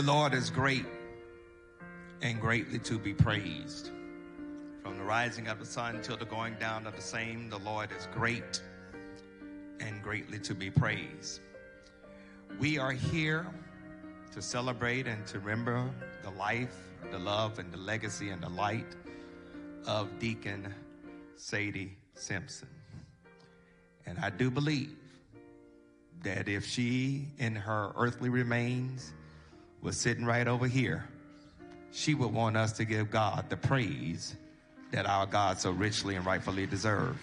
The Lord is great and greatly to be praised. From the rising of the sun till the going down of the same, the Lord is great and greatly to be praised. We are here to celebrate and to remember the life, the love, and the legacy and the light of Deacon Sadie Simpson. And I do believe that if she in her earthly remains was sitting right over here, she would want us to give God the praise that our God so richly and rightfully deserves.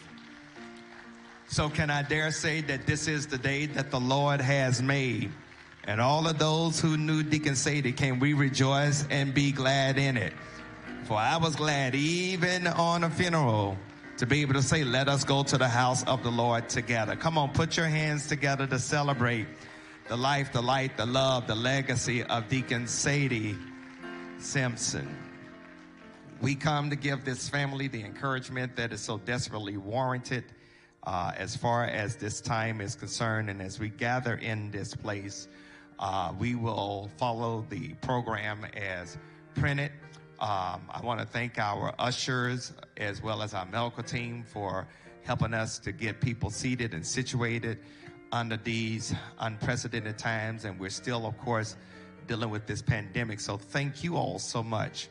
So, can I dare say that this is the day that the Lord has made? And all of those who knew Deacon Sadie, can we rejoice and be glad in it? For I was glad, even on a funeral, to be able to say, Let us go to the house of the Lord together. Come on, put your hands together to celebrate the life, the light, the love, the legacy of Deacon Sadie Simpson. We come to give this family the encouragement that is so desperately warranted uh, as far as this time is concerned. And as we gather in this place, uh, we will follow the program as printed. Um, I want to thank our ushers as well as our medical team for helping us to get people seated and situated under these unprecedented times. And we're still, of course, dealing with this pandemic. So thank you all so much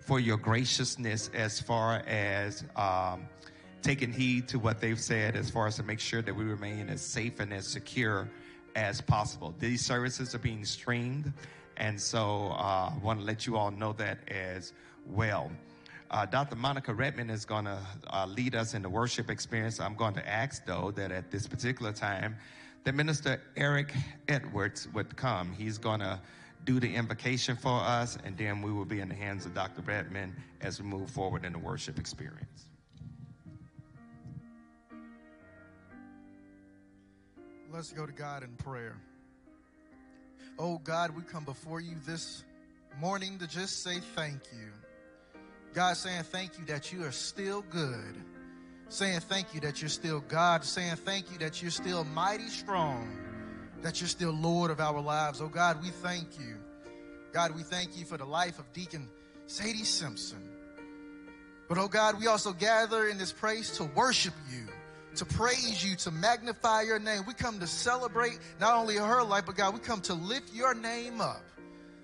for your graciousness as far as um, taking heed to what they've said, as far as to make sure that we remain as safe and as secure as possible. These services are being streamed, and so uh, I want to let you all know that as well. Uh, Dr. Monica Redmond is going to uh, lead us in the worship experience. I'm going to ask, though, that at this particular time, that Minister Eric Edwards would come. He's going to do the invocation for us, and then we will be in the hands of Dr. Redmond as we move forward in the worship experience. Let's go to God in prayer. Oh God, we come before you this morning to just say thank you. God saying thank you that you are still good. Saying thank you that you're still God. Saying thank you that you're still mighty strong. That you're still Lord of our lives. Oh God, we thank you. God, we thank you for the life of Deacon Sadie Simpson. But oh God, we also gather in this place to worship you to praise you, to magnify your name. We come to celebrate not only her life, but God, we come to lift your name up.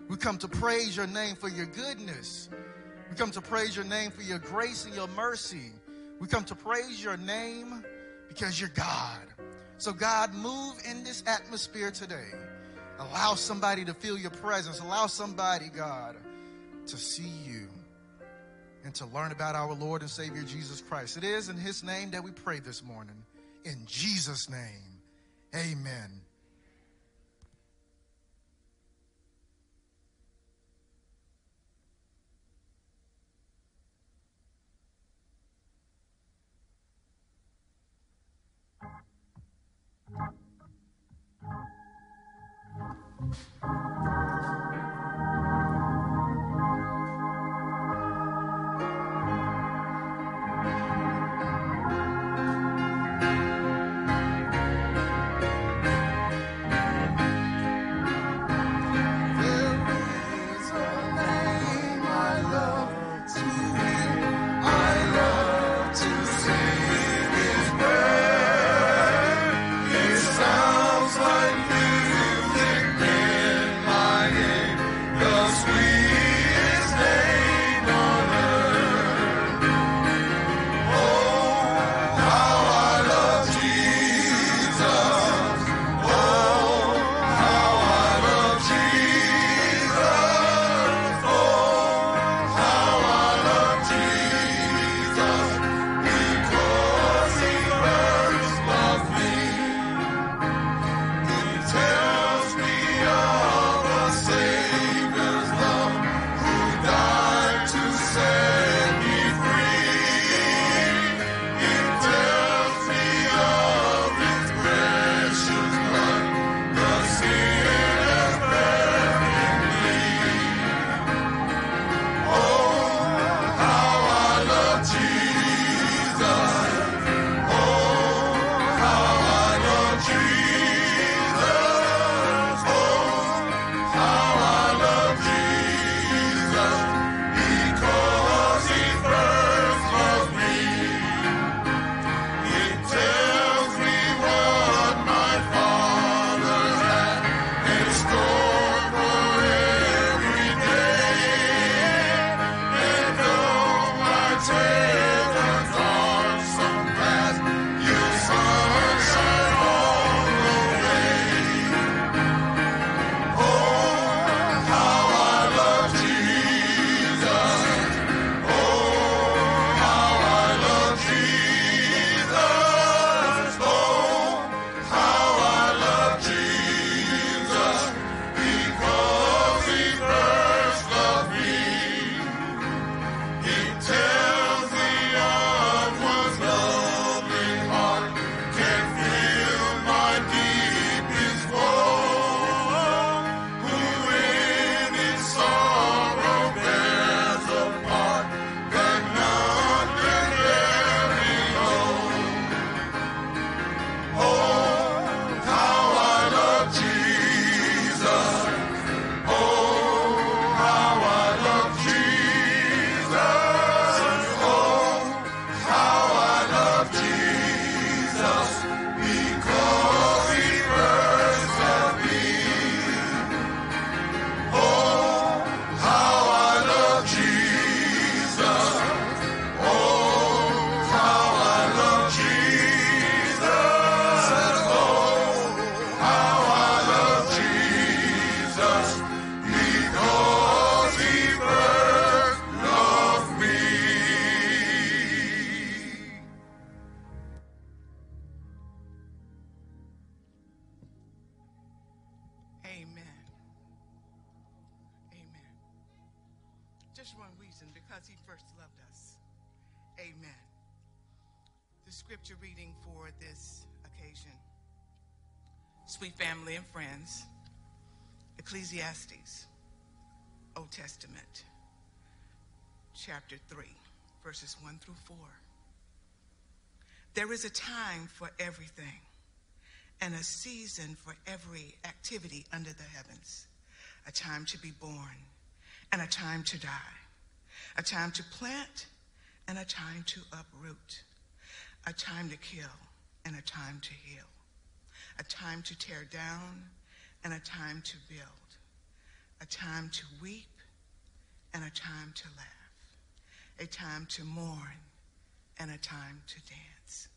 We come to praise your name for your goodness. We come to praise your name for your grace and your mercy. We come to praise your name because you're God. So, God, move in this atmosphere today. Allow somebody to feel your presence. Allow somebody, God, to see you and to learn about our Lord and Savior Jesus Christ. It is in His name that we pray this morning. In Jesus' name, amen. Ecclesiastes, Old Testament, chapter 3, verses 1 through 4. There is a time for everything and a season for every activity under the heavens, a time to be born and a time to die, a time to plant and a time to uproot, a time to kill and a time to heal, a time to tear down and a time to build, a time to weep and a time to laugh, a time to mourn and a time to dance.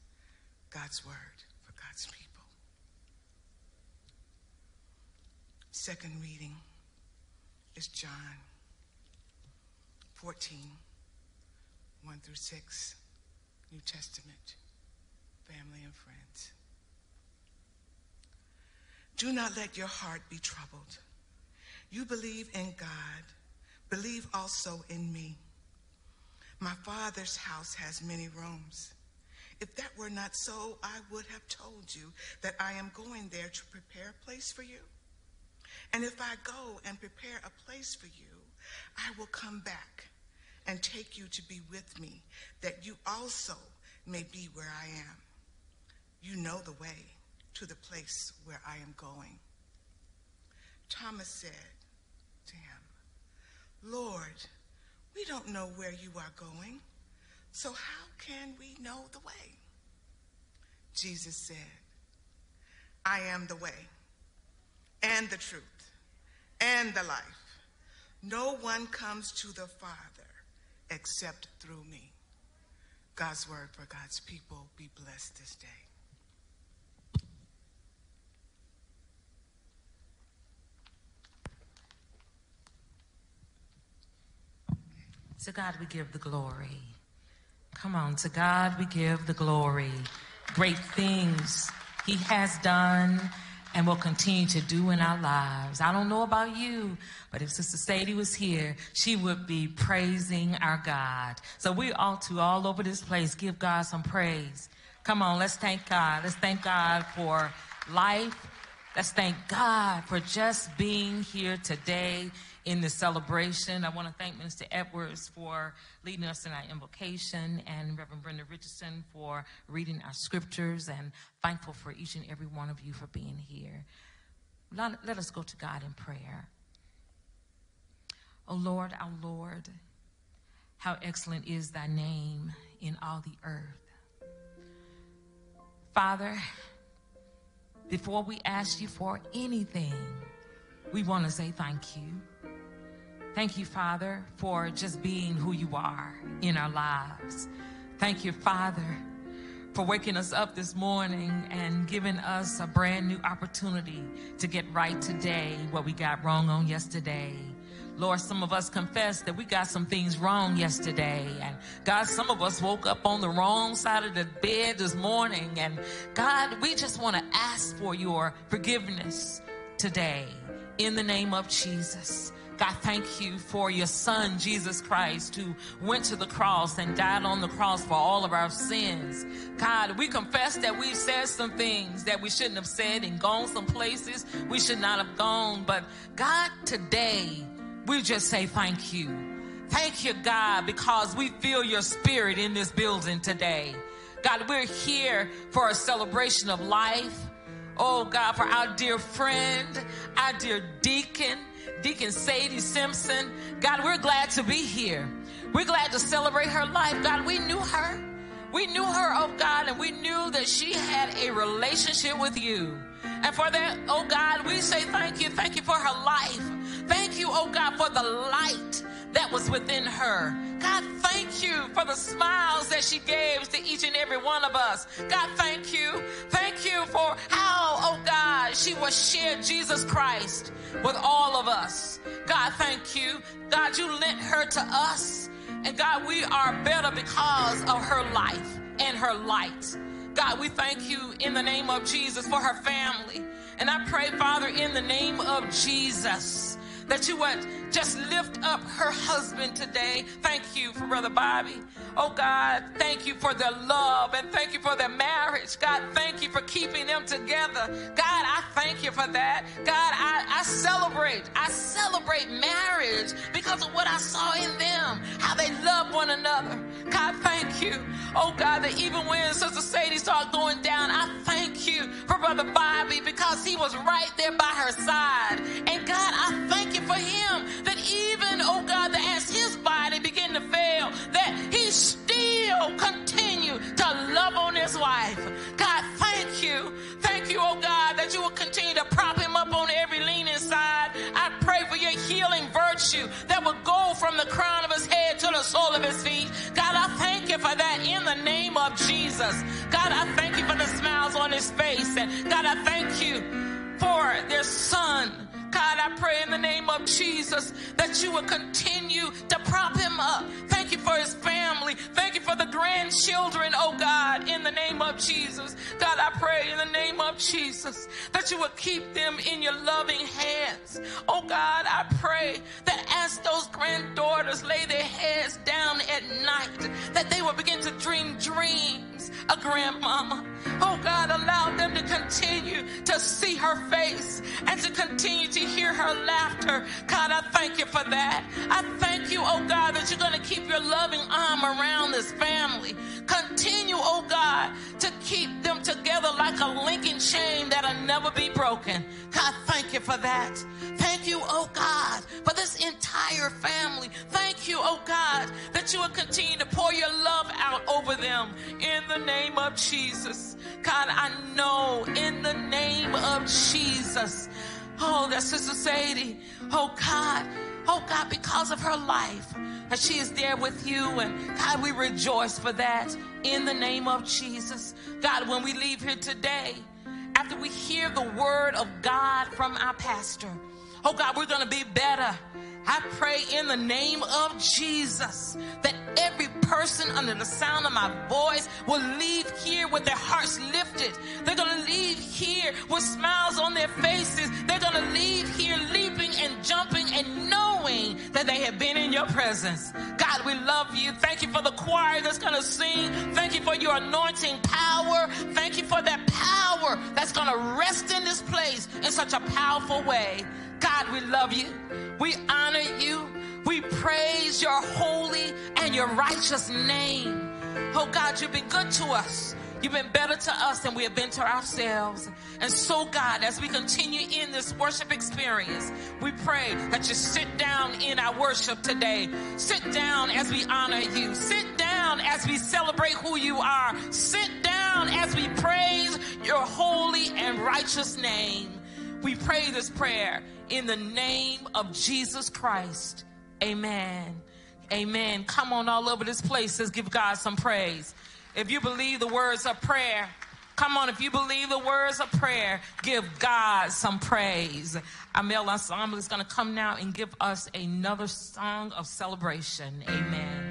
God's word for God's people. Second reading is John 14, 1 through 6, New Testament, family and friends. Do not let your heart be troubled. You believe in God, believe also in me. My Father's house has many rooms. If that were not so, I would have told you that I am going there to prepare a place for you. And if I go and prepare a place for you, I will come back and take you to be with me, that you also may be where I am. You know the way to the place where I am going. Thomas said to him, Lord, we don't know where you are going, so how can we know the way? Jesus said, I am the way and the truth and the life. No one comes to the Father except through me. God's word for God's people be blessed this day. To God we give the glory. Come on, to God we give the glory. Great things He has done and will continue to do in our lives. I don't know about you, but if Sister Sadie was here, she would be praising our God. So we ought to, all over this place, give God some praise. Come on, let's thank God. Let's thank God for life. Let's thank God for just being here today in this celebration. I want to thank Minister Edwards for leading us in our invocation and Reverend Brenda Richardson for reading our scriptures and thankful for each and every one of you for being here. Let, us go to God in prayer. O Lord, our Lord, how excellent is thy name in all the earth. Father, before we ask you for anything, we want to say thank you. Thank you, Father, for just being who you are in our lives. Thank you, Father, for waking us up this morning and giving us a brand new opportunity to get right today what we got wrong on yesterday. Lord, some of us confess that we got some things wrong yesterday. And God, some of us woke up on the wrong side of the bed this morning. And God, we just want to ask for your forgiveness today in the name of Jesus. God, thank you for your son, Jesus Christ, who went to the cross and died on the cross for all of our sins. God, we confess that we've said some things that we shouldn't have said and gone some places we should not have gone. But God, today, we just say thank you. Thank you, God, because we feel your spirit in this building today. God, we're here for a celebration of life. Oh, God, for our dear friend, our dear deacon. Deacon Sadie Simpson. God, we're glad to be here. We're glad to celebrate her life. God, we knew her. We knew her, oh God, and we knew that she had a relationship with you. And for that, oh God, we say thank you. Thank you for her life. Thank you, oh God, for the light that was within her. God, thank you for the smiles that she gave to each and every one of us. God, thank you. Thank you for how, oh God, she was shared Jesus Christ with all of us. God, thank you. God, you lent her to us. And God, we are better because of her life and her light. God, we thank you in the name of Jesus for her family. And I pray, Father, in the name of Jesus, that you would just lift up her husband today. Thank you for Brother Bobby. Oh God, thank you for their love and thank you for their marriage. God, thank you for keeping them together. God, I thank you for that. God, I, I celebrate. I celebrate marriage because of what I saw in them, how they love one another. God, thank you. Oh God, that even when Sister Sadie started going down, I thank you for Brother Bobby because he was right there by her side. And God, I thank you for him that even, oh God, that as his body began to fail, that he still continued to love on his wife. God, thank you. Thank you, oh God, that you will continue to prop him up on every leaning side. I pray for your healing virtue that will go from the crown of his head to the sole of his feet. God, I thank you for that in the name of Jesus. God, I thank you for the smiles on his face. And God, I thank you for their son. God, I pray in the name of Jesus that you will continue to prop him up. Thank you for his family. Thank you for the grandchildren, oh God, in the name of Jesus. God, I pray in the name of Jesus that you will keep them in your loving hands. Oh God, I pray that as those granddaughters lay their heads down at night, that they will begin to dream dreams a grandmama. Oh God, allow them to continue to see her face and to continue to hear her laughter. God, I thank you for that. I thank you, oh God, that you're going to keep your loving arm around this family. Continue, oh God, to keep them together like a linking chain that'll never be broken. God, thank you for that. Thank you, oh God, for this entire family. Thank you, oh God, that you will continue to pour your love out over them in the name of Jesus. God, I know in the name of Jesus. Oh, that Sister Sadie. Oh, God. Oh, God, because of her life, that she is there with you. And God, we rejoice for that in the name of Jesus. God, when we leave here today, after we hear the word of God from our pastor, oh, God, we're going to be better. I pray in the name of Jesus that every person under the sound of my voice will leave here with their hearts lifted. They're going to leave here with smiles on their faces. They're going to leave here leaping and jumping and knowing that they have been in your presence. God, we love you. Thank you for the choir that's going to sing. Thank you for your anointing power. Thank you for that power that's going to rest in this place in such a powerful way. God, we love you. We honor you. We praise your holy and your righteous name. Oh God, you've been good to us. You've been better to us than we have been to ourselves. And so, God, as we continue in this worship experience, we pray that you sit down in our worship today. Sit down as we honor you. Sit down as we celebrate who you are. Sit down as we praise your holy and righteous name. We pray this prayer in the name of Jesus Christ. Amen. Amen. Come on all over this place. Let's give God some praise. If you believe the words of prayer, come on. If you believe the words of prayer, give God some praise. Our male ensemble is going to come now and give us another song of celebration. Amen.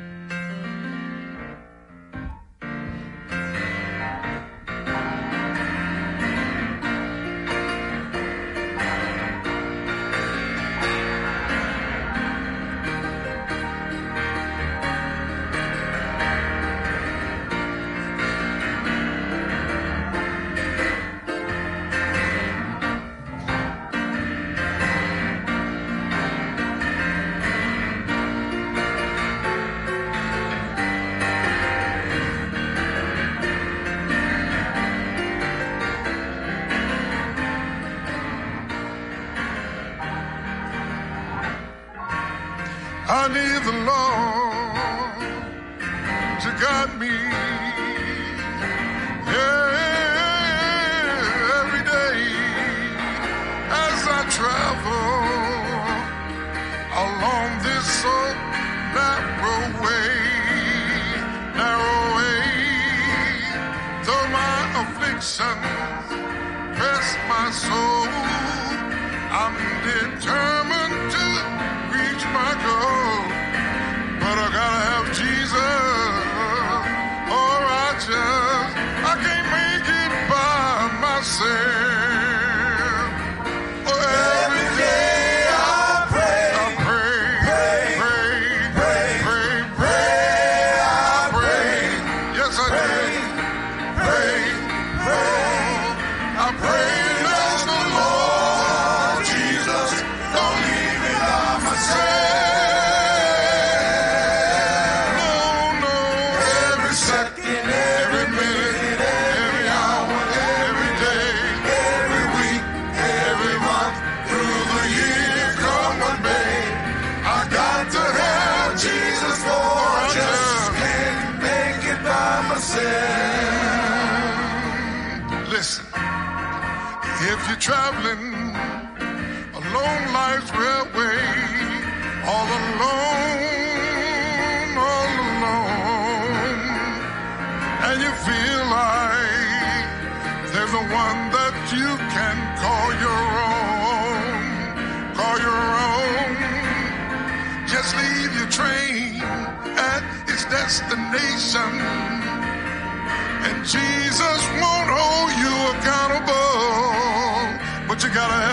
Gotta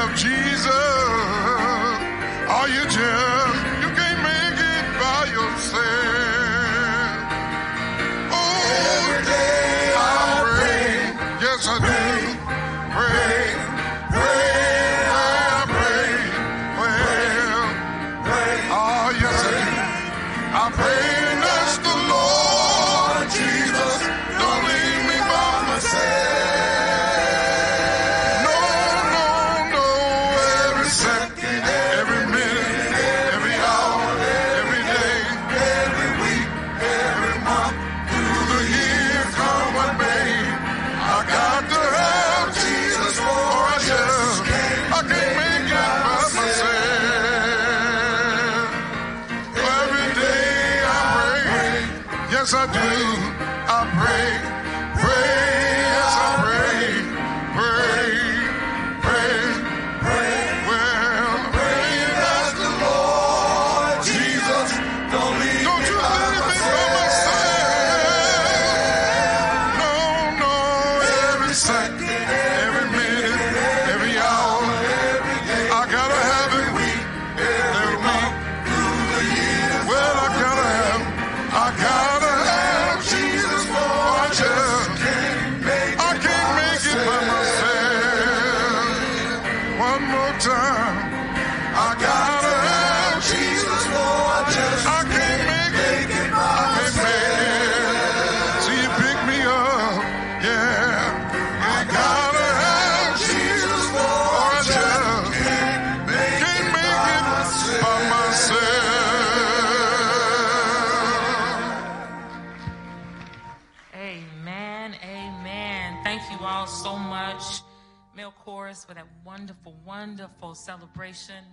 yes I Thank you all so much, Male Chorus, for that wonderful, wonderful celebration.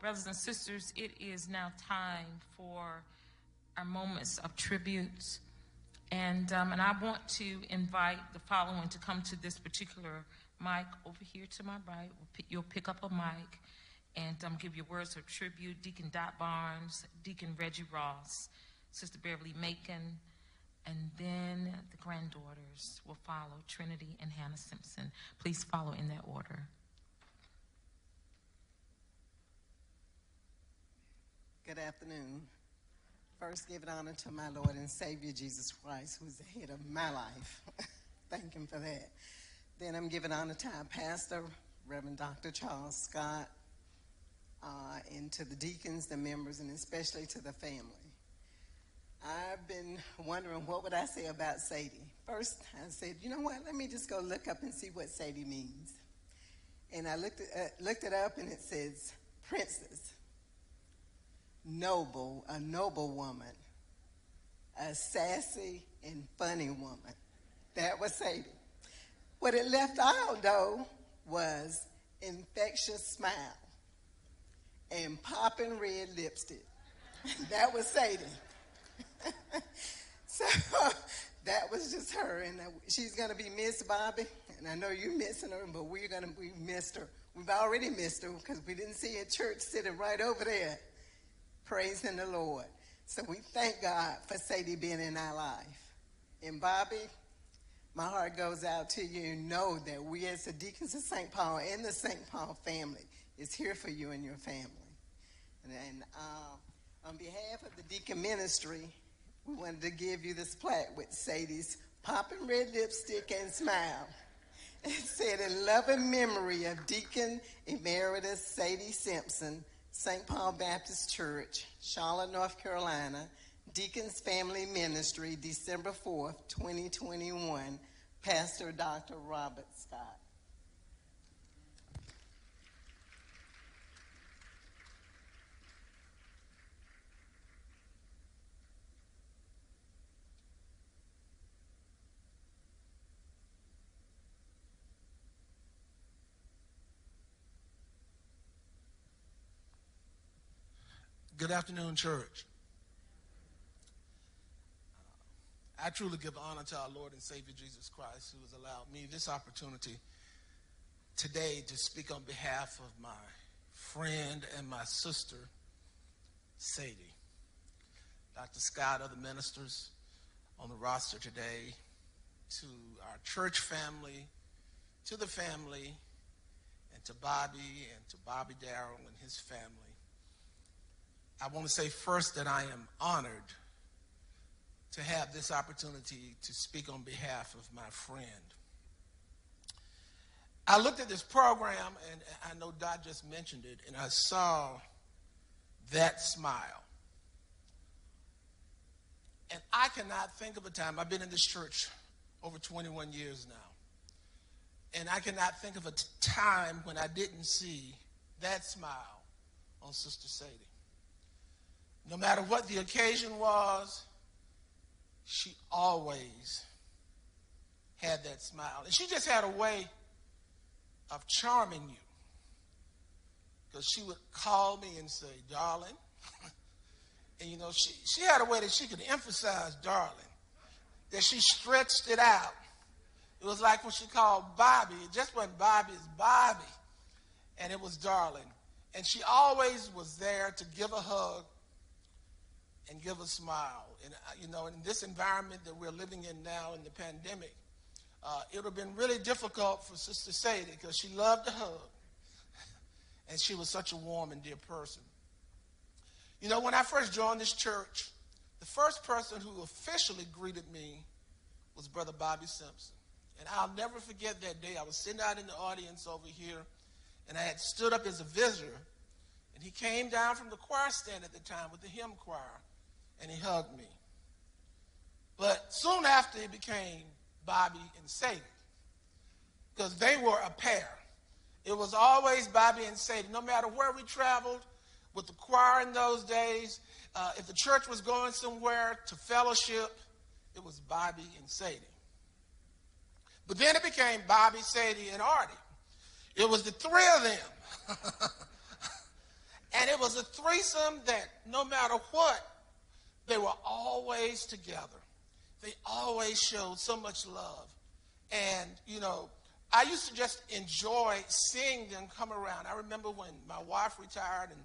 Brothers and sisters, it is now time for our moments of tribute. And, um, and I want to invite the following to come to this particular mic over here to my right. You'll pick up a mic and um, give your words of tribute. Deacon Dot Barnes, Deacon Reggie Ross, Sister Beverly Macon, and then the granddaughters will follow Trinity and Hannah Simpson. Please follow in that order. Good afternoon. First, give it honor to my Lord and Savior Jesus Christ, who's the head of my life. Thank Him for that. Then I'm giving honor to our pastor, Reverend Dr. Charles Scott, uh, and to the deacons, the members, and especially to the family. I've been wondering what would I say about Sadie. First, I said, you know what? Let me just go look up and see what Sadie means. And I looked it, uh, looked it up, and it says princess noble, a noble woman, a sassy and funny woman. That was Sadie. What it left out, though, was infectious smile and popping red lipstick. that was Sadie. so that was just her, and she's gonna be missed, Bobby. And I know you're missing her, but we're gonna we missed her. We've already missed her because we didn't see a church sitting right over there praising the Lord. So we thank God for Sadie being in our life. And Bobby, my heart goes out to you. Know that we as the deacons of St. Paul and the St. Paul family is here for you and your family. And, and uh, on behalf of the deacon ministry, we wanted to give you this plaque with Sadie's popping red lipstick and smile. It said, in loving memory of Deacon Emeritus Sadie Simpson, St. Paul Baptist Church, Charlotte, North Carolina, Deacon's Family Ministry, December 4th, 2021, Pastor Dr. Robert Scott. Good afternoon, church. I truly give honor to our Lord and Savior Jesus Christ, who has allowed me this opportunity today to speak on behalf of my friend and my sister, Sadie. Dr. Scott, other ministers on the roster today, to our church family, to the family, and to Bobby and to Bobby Darrell and his family. I want to say first that I am honored to have this opportunity to speak on behalf of my friend. I looked at this program, and I know Dot just mentioned it, and I saw that smile. And I cannot think of a time, I've been in this church over 21 years now, and I cannot think of a time when I didn't see that smile on Sister Sadie. No matter what the occasion was, she always had that smile. And she just had a way of charming you. Because she would call me and say, darling. and you know, she, she had a way that she could emphasize darling, that she stretched it out. It was like when she called Bobby, it just wasn't Bobby, it's Bobby. And it was darling. And she always was there to give a hug and give a smile. And, uh, you know, in this environment that we're living in now in the pandemic, uh, it would have been really difficult for Sister Sadie because she loved to hug. And she was such a warm and dear person. You know, when I first joined this church, the first person who officially greeted me was Brother Bobby Simpson. And I'll never forget that day. I was sitting out in the audience over here, and I had stood up as a visitor. And he came down from the choir stand at the time with the hymn choir, and he hugged me. But soon after, it became Bobby and Sadie because they were a pair. It was always Bobby and Sadie. No matter where we traveled with the choir in those days, uh, if the church was going somewhere to fellowship, it was Bobby and Sadie. But then it became Bobby, Sadie, and Artie. It was the three of them. and it was a threesome that no matter what, they were always together they always showed so much love. And, you know, I used to just enjoy seeing them come around. I remember when my wife retired and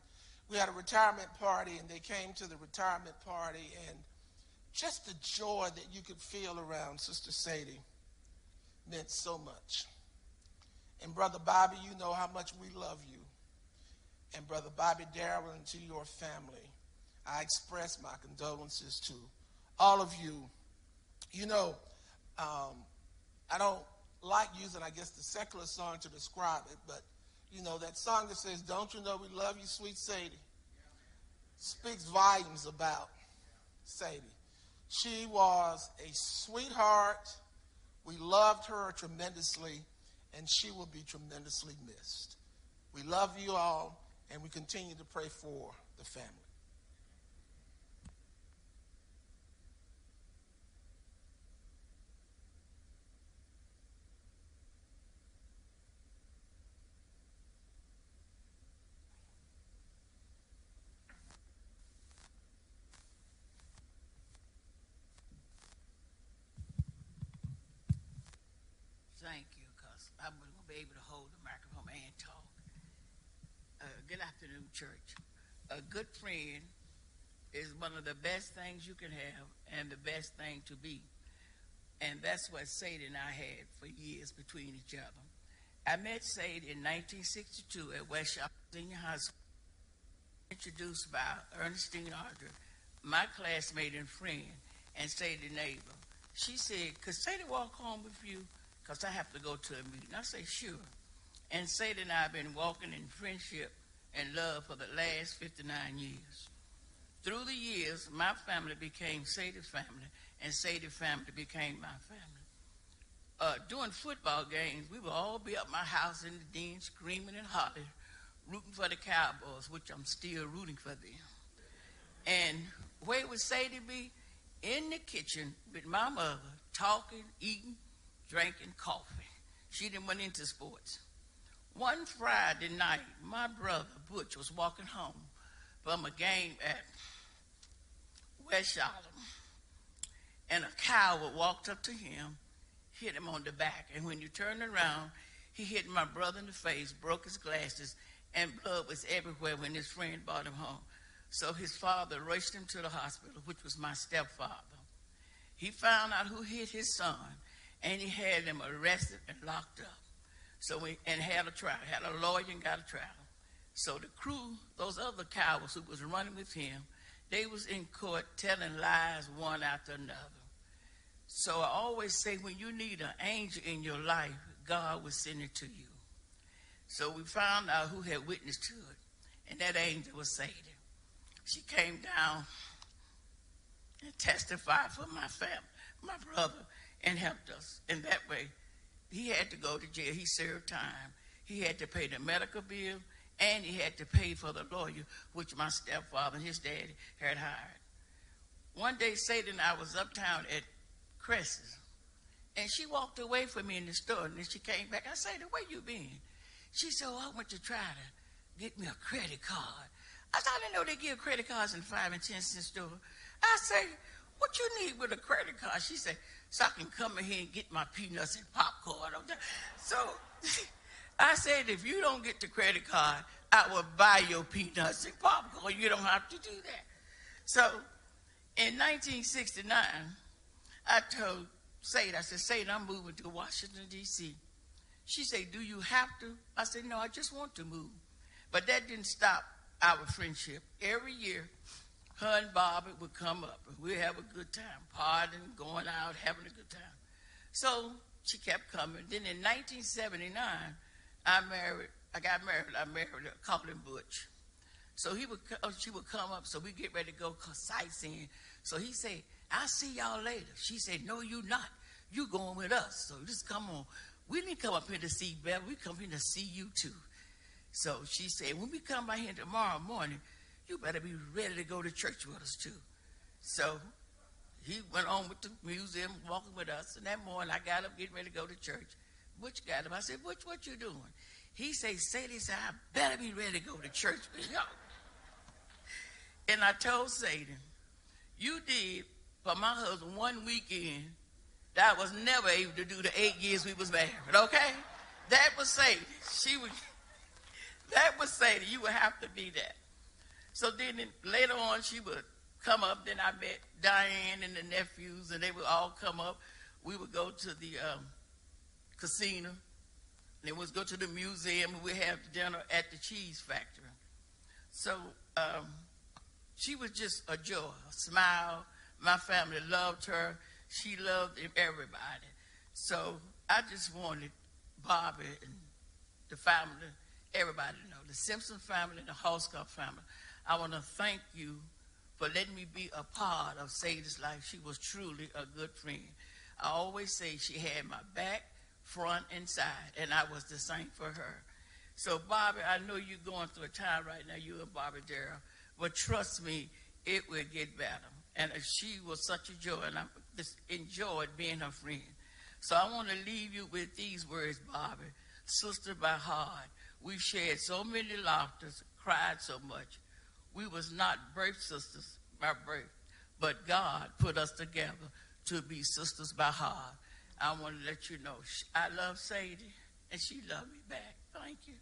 we had a retirement party and they came to the retirement party and just the joy that you could feel around Sister Sadie meant so much. And Brother Bobby, you know how much we love you. And Brother Bobby Darrell and to your family, I express my condolences to all of you you know, um, I don't like using, I guess, the secular song to describe it, but, you know, that song that says, Don't you know we love you, sweet Sadie, speaks volumes about Sadie. She was a sweetheart. We loved her tremendously, and she will be tremendously missed. We love you all, and we continue to pray for the family. Church. A good friend is one of the best things you can have and the best thing to be. And that's what Sadie and I had for years between each other. I met Sadie in 1962 at West Shop Senior High School, introduced by Ernestine Ardra, my classmate and friend, and Sadie neighbor. She said, could Sadie walk home with you? Because I have to go to a meeting. I said, sure. And Sadie and I have been walking in friendship and love for the last 59 years. Through the years, my family became Sadie's family, and Sadie's family became my family. Uh, during football games, we would all be up my house in the den screaming and hollering, rooting for the Cowboys, which I'm still rooting for them. And where would Sadie be? In the kitchen with my mother, talking, eating, drinking coffee. She didn't went into sports. One Friday night, my brother Butch was walking home from a game at West Charlotte. And a coward walked up to him, hit him on the back. And when you turned around, he hit my brother in the face, broke his glasses, and blood was everywhere when his friend brought him home. So his father rushed him to the hospital, which was my stepfather. He found out who hit his son, and he had him arrested and locked up. So we and had a trial, had a lawyer and got a trial. So the crew, those other cowards who was running with him, they was in court telling lies one after another. So I always say when you need an angel in your life, God will send it to you. So we found out who had witnessed to it, and that angel was Sadie. She came down and testified for my family, my brother, and helped us. And that way, he had to go to jail. He served time. He had to pay the medical bill, and he had to pay for the lawyer, which my stepfather and his daddy had hired. One day, Sadie and I was uptown at Kress's, and she walked away from me in the store, and then she came back. I said, where you been? She said, oh, I went to try to get me a credit card. I thought I didn't know they give credit cards in five and ten cent store. I said, what you need with a credit card? She said, so I can come in here and get my peanuts and popcorn. So I said, if you don't get the credit card, I will buy your peanuts and popcorn. You don't have to do that. So in 1969, I told Sadie, I said, Sadie, I'm moving to Washington, D.C. She said, Do you have to? I said, No, I just want to move. But that didn't stop our friendship. Every year, her and Bobby would come up and we'd have a good time, partying, going out, having a good time. So she kept coming. Then in 1979, I married, I got married, I married Colin Butch. So he would, oh, she would come up, so we get ready to go sightseeing. So he said, I'll see y'all later. She said, No, you not. You going with us. So just come on. We didn't come up here to see Bev. We come here to see you too. So she said, when we come by here tomorrow morning, you better be ready to go to church with us too. So he went on with the museum, walking with us. And that morning, I got up, getting ready to go to church. Butch got him. I said, Butch, what you doing? He said, Sadie said, I better be ready to go to church with y'all. And I told Sadie, you did for my husband one weekend that I was never able to do the eight years we was married, okay? That was Sadie. She was, that was Sadie. You would have to be that. So then later on, she would come up. Then I met Diane and the nephews, and they would all come up. We would go to the um, casino. Then we'd go to the museum, and we'd have dinner at the cheese factory. So um, she was just a joy, a smile. My family loved her. She loved everybody. So I just wanted Bobby and the family, everybody to know, the Simpson family and the Hoscott family. I want to thank you for letting me be a part of Sadie's life. She was truly a good friend. I always say she had my back, front, and side, and I was the same for her. So, Bobby, I know you're going through a time right now, you and Bobby Darrell, but trust me, it will get better. And she was such a joy, and I just enjoyed being her friend. So I want to leave you with these words, Bobby. Sister by heart, we've shared so many laughters, cried so much. We was not birth sisters by birth, but God put us together to be sisters by heart. I want to let you know I love Sadie, and she loved me back. Thank you.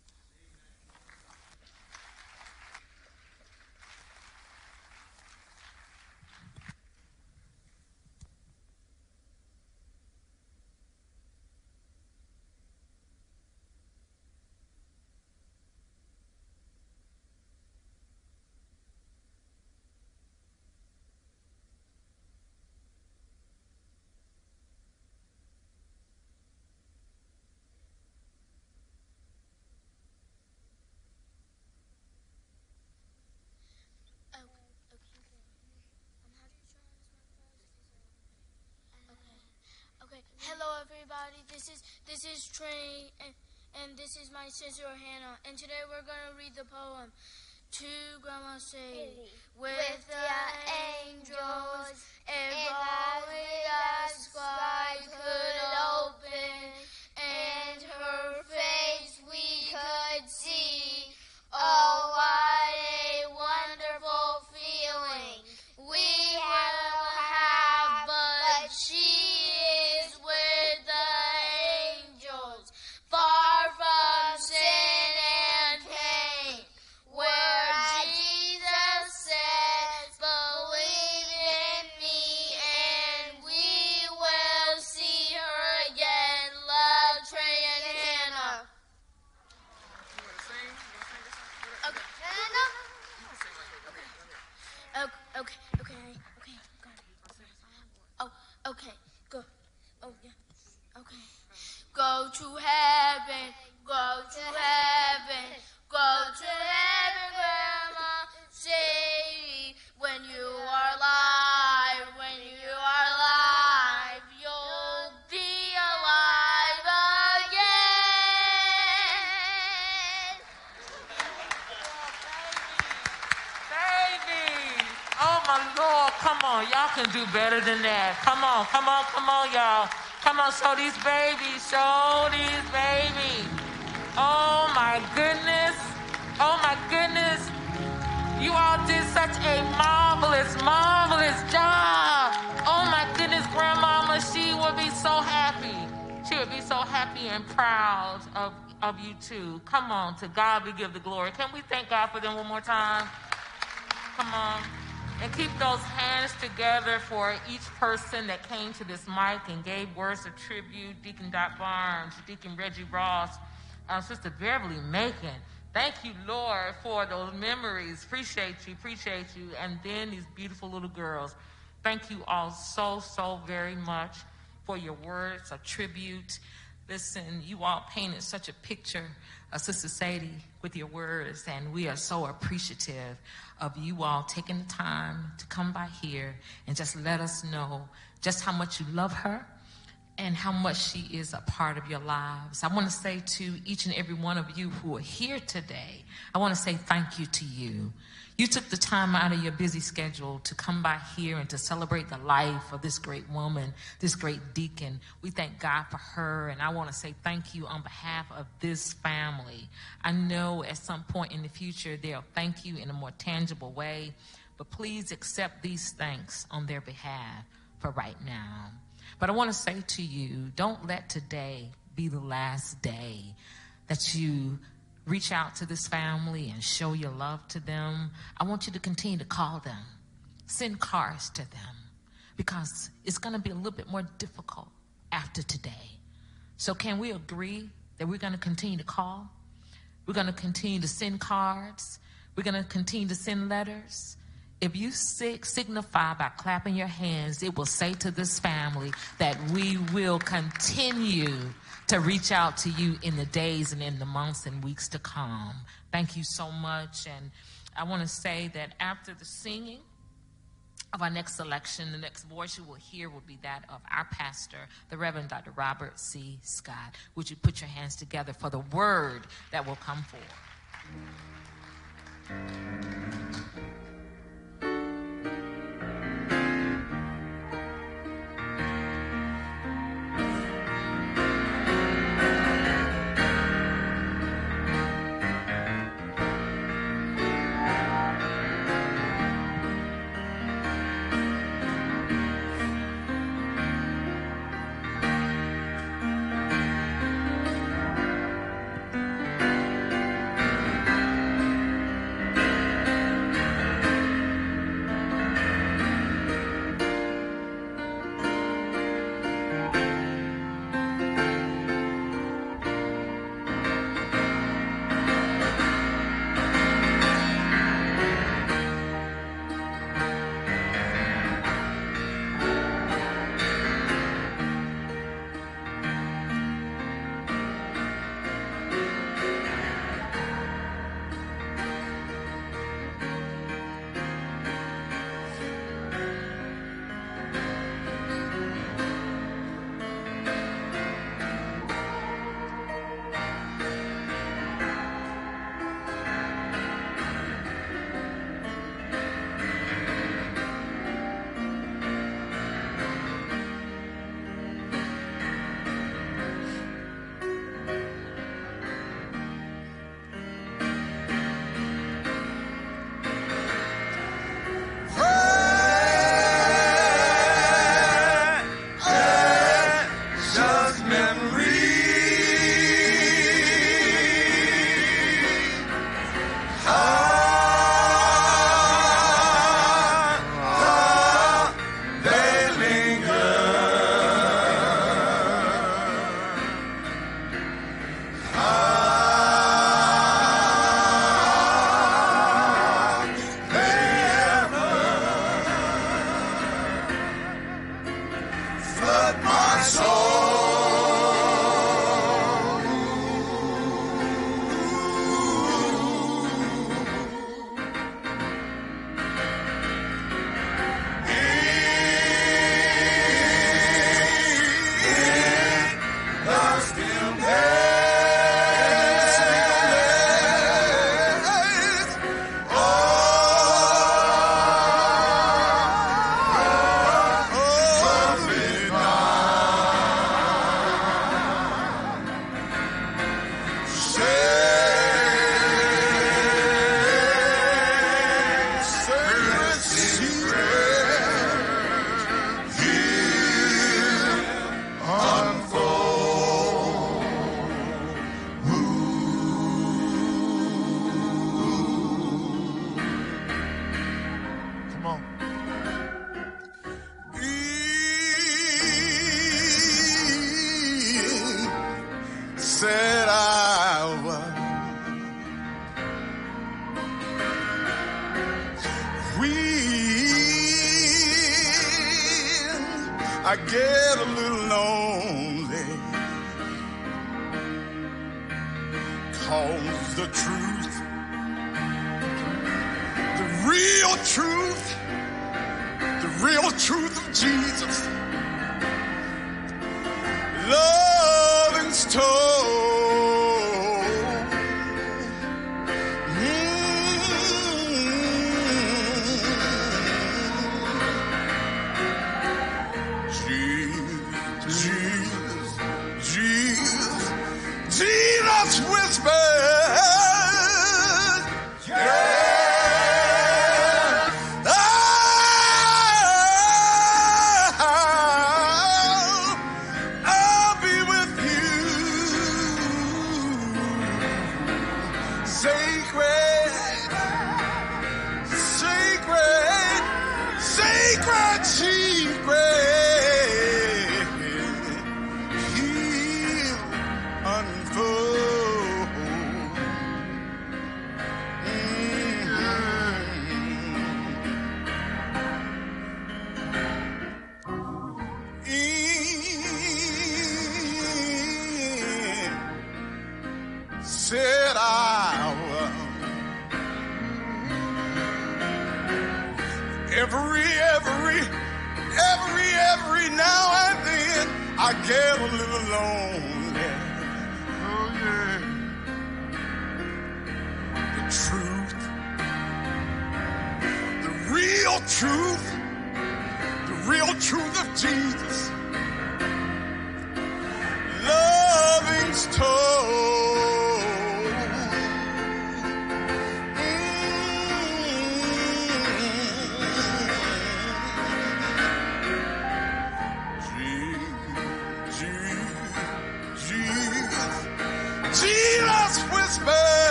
Everybody. This is this is Trey, and, and this is my sister Hannah. And today we're gonna read the poem to Grandma Sadie. With, With the angels, if only the sky could open, and her face we could see. Oh, better than that. Come on, come on, come on, y'all. Come on, show these babies. Show these babies. Oh my goodness. Oh my goodness. You all did such a marvelous, marvelous job. Oh my goodness, Grandmama, she would be so happy. She would be so happy and proud of, of you too. Come on, to God we give the glory. Can we thank God for them one more time? Come on. And keep those hands together for each person that came to this mic and gave words of tribute. Deacon Dot Barnes, Deacon Reggie Ross, uh, Sister Beverly Macon. Thank you, Lord, for those memories. Appreciate you, appreciate you. And then these beautiful little girls. Thank you all so, so very much for your words of tribute. Listen, you all painted such a picture of Sister Sadie with your words, and we are so appreciative of you all taking the time to come by here and just let us know just how much you love her and how much she is a part of your lives. I want to say to each and every one of you who are here today, I want to say thank you to you. You took the time out of your busy schedule to come by here and to celebrate the life of this great woman, this great deacon. We thank God for her, and I want to say thank you on behalf of this family. I know at some point in the future they'll thank you in a more tangible way, but please accept these thanks on their behalf for right now. But I want to say to you, don't let today be the last day that you reach out to this family and show your love to them. I want you to continue to call them, send cards to them, because it's going to be a little bit more difficult after today. So, can we agree that we're going to continue to call? We're going to continue to send cards. We're going to continue to send letters. If you signify by clapping your hands, it will say to this family that we will continue to reach out to you in the days and in the months and weeks to come. Thank you so much. And I want to say that after the singing of our next selection, the next voice you will hear will be that of our pastor, the Reverend Dr. Robert C. Scott. Would you put your hands together for the word that will come forth? Jesus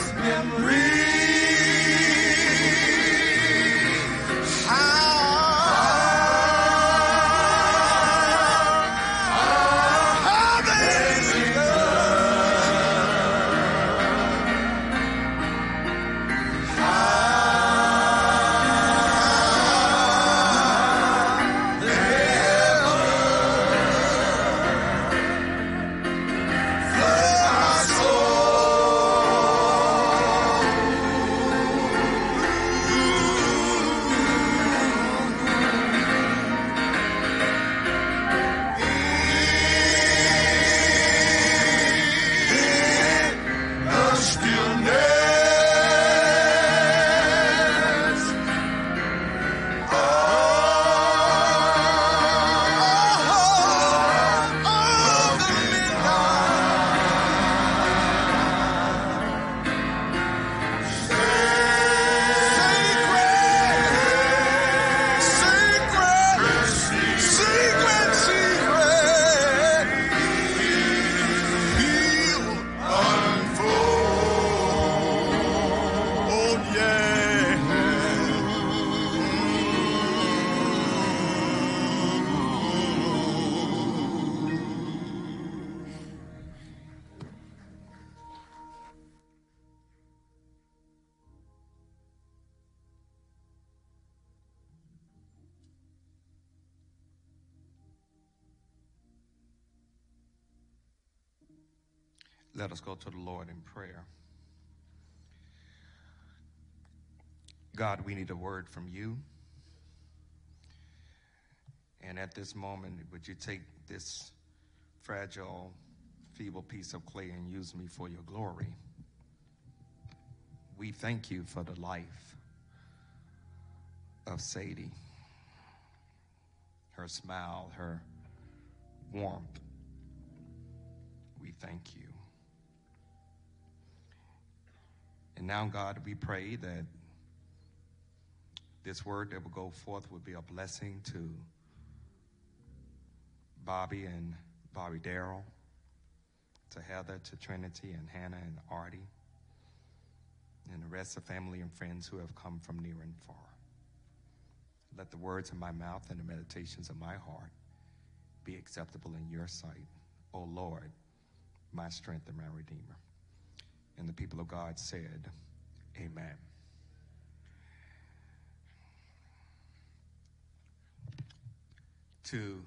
precious memory. To the Lord in prayer. God, we need a word from you. And at this moment, would you take this fragile, feeble piece of clay and use me for your glory? We thank you for the life of Sadie, her smile, her warmth, we thank you. And now, God, we pray that this word that will go forth will be a blessing to Bobby and Bobby Darrell, to Heather, to Trinity and Hannah and Artie, and the rest of family and friends who have come from near and far. Let the words of my mouth and the meditations of my heart be acceptable in your sight, O Lord, my strength and my redeemer. And the people of God said, Amen. To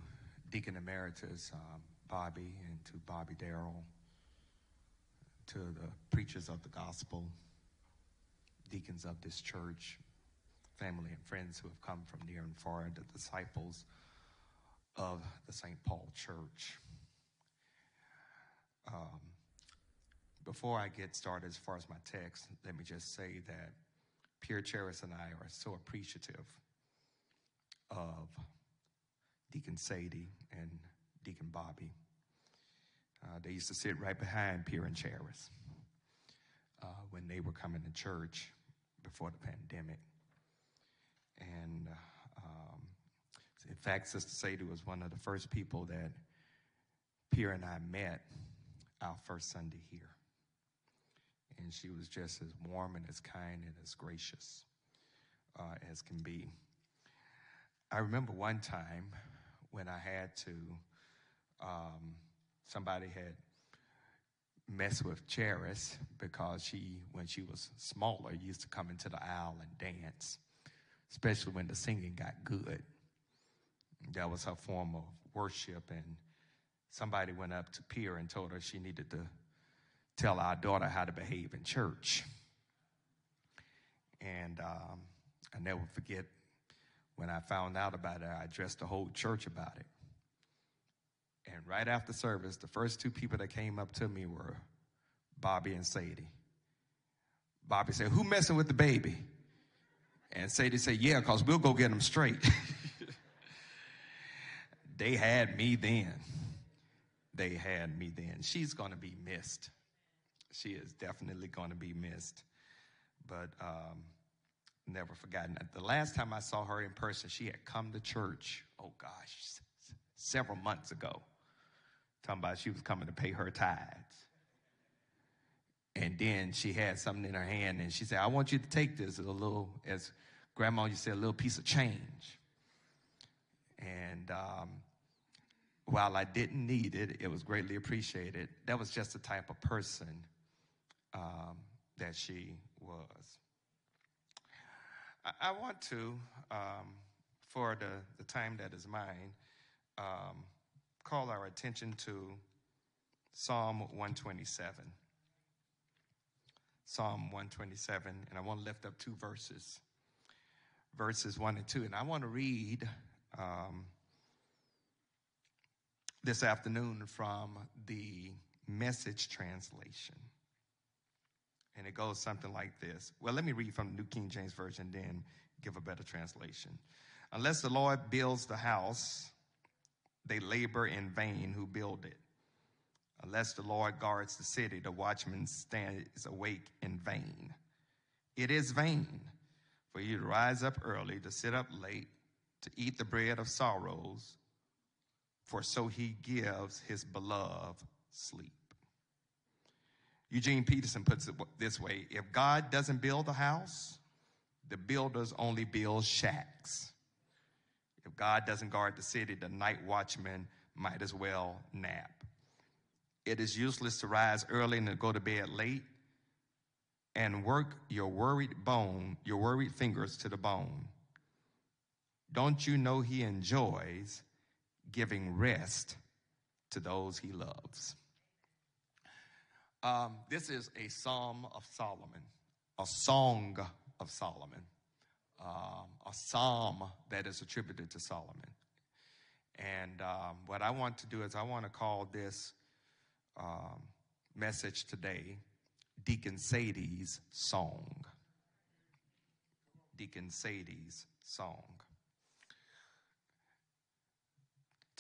Deacon Emeritus um, Bobby and to Bobby Darrell, to the preachers of the gospel, deacons of this church, family and friends who have come from near and far, the disciples of the St. Paul Church. Um, before I get started, as far as my text, let me just say that Pierre Charis and I are so appreciative of Deacon Sadie and Deacon Bobby. Uh, they used to sit right behind Pierre and Charis uh, when they were coming to church before the pandemic. And um, in fact, Sister Sadie was one of the first people that Pierre and I met our first Sunday here. And she was just as warm and as kind and as gracious uh, as can be. I remember one time when I had to, um, somebody had messed with Charis because she, when she was smaller, used to come into the aisle and dance, especially when the singing got good. That was her form of worship. And somebody went up to Pierre and told her she needed to tell our daughter how to behave in church. And um, I never forget when I found out about it, I addressed the whole church about it. And right after service, the first two people that came up to me were Bobby and Sadie. Bobby said, Who messing with the baby? And Sadie said, Yeah, because we'll go get them straight. they had me then. They had me then. She's going to be missed. She is definitely going to be missed. But um, never forgotten. The last time I saw her in person, she had come to church, oh gosh, several months ago. Talking about she was coming to pay her tithes. And then she had something in her hand and she said, I want you to take this as a little, as grandma to say, a little piece of change. And um, while I didn't need it, it was greatly appreciated. That was just the type of person um, that she was. I, I want to, um, for the, the time that is mine, um, call our attention to Psalm 127. Psalm 127, and I want to lift up two verses, verses 1 and 2. And I want to read um, this afternoon from the message translation. And it goes something like this. Well, let me read from the New King James Version, then give a better translation. Unless the Lord builds the house, they labor in vain who build it. Unless the Lord guards the city, the watchman stands awake in vain. It is vain for you to rise up early, to sit up late, to eat the bread of sorrows, for so he gives his beloved sleep. Eugene Peterson puts it this way if God doesn't build a house, the builders only build shacks. If God doesn't guard the city, the night watchman might as well nap. It is useless to rise early and to go to bed late and work your worried bone, your worried fingers to the bone. Don't you know he enjoys giving rest to those he loves? Um, this is a psalm of Solomon, a song of Solomon, um, a psalm that is attributed to Solomon. And um, what I want to do is, I want to call this um, message today Deacon Sadie's Song. Deacon Sadie's Song.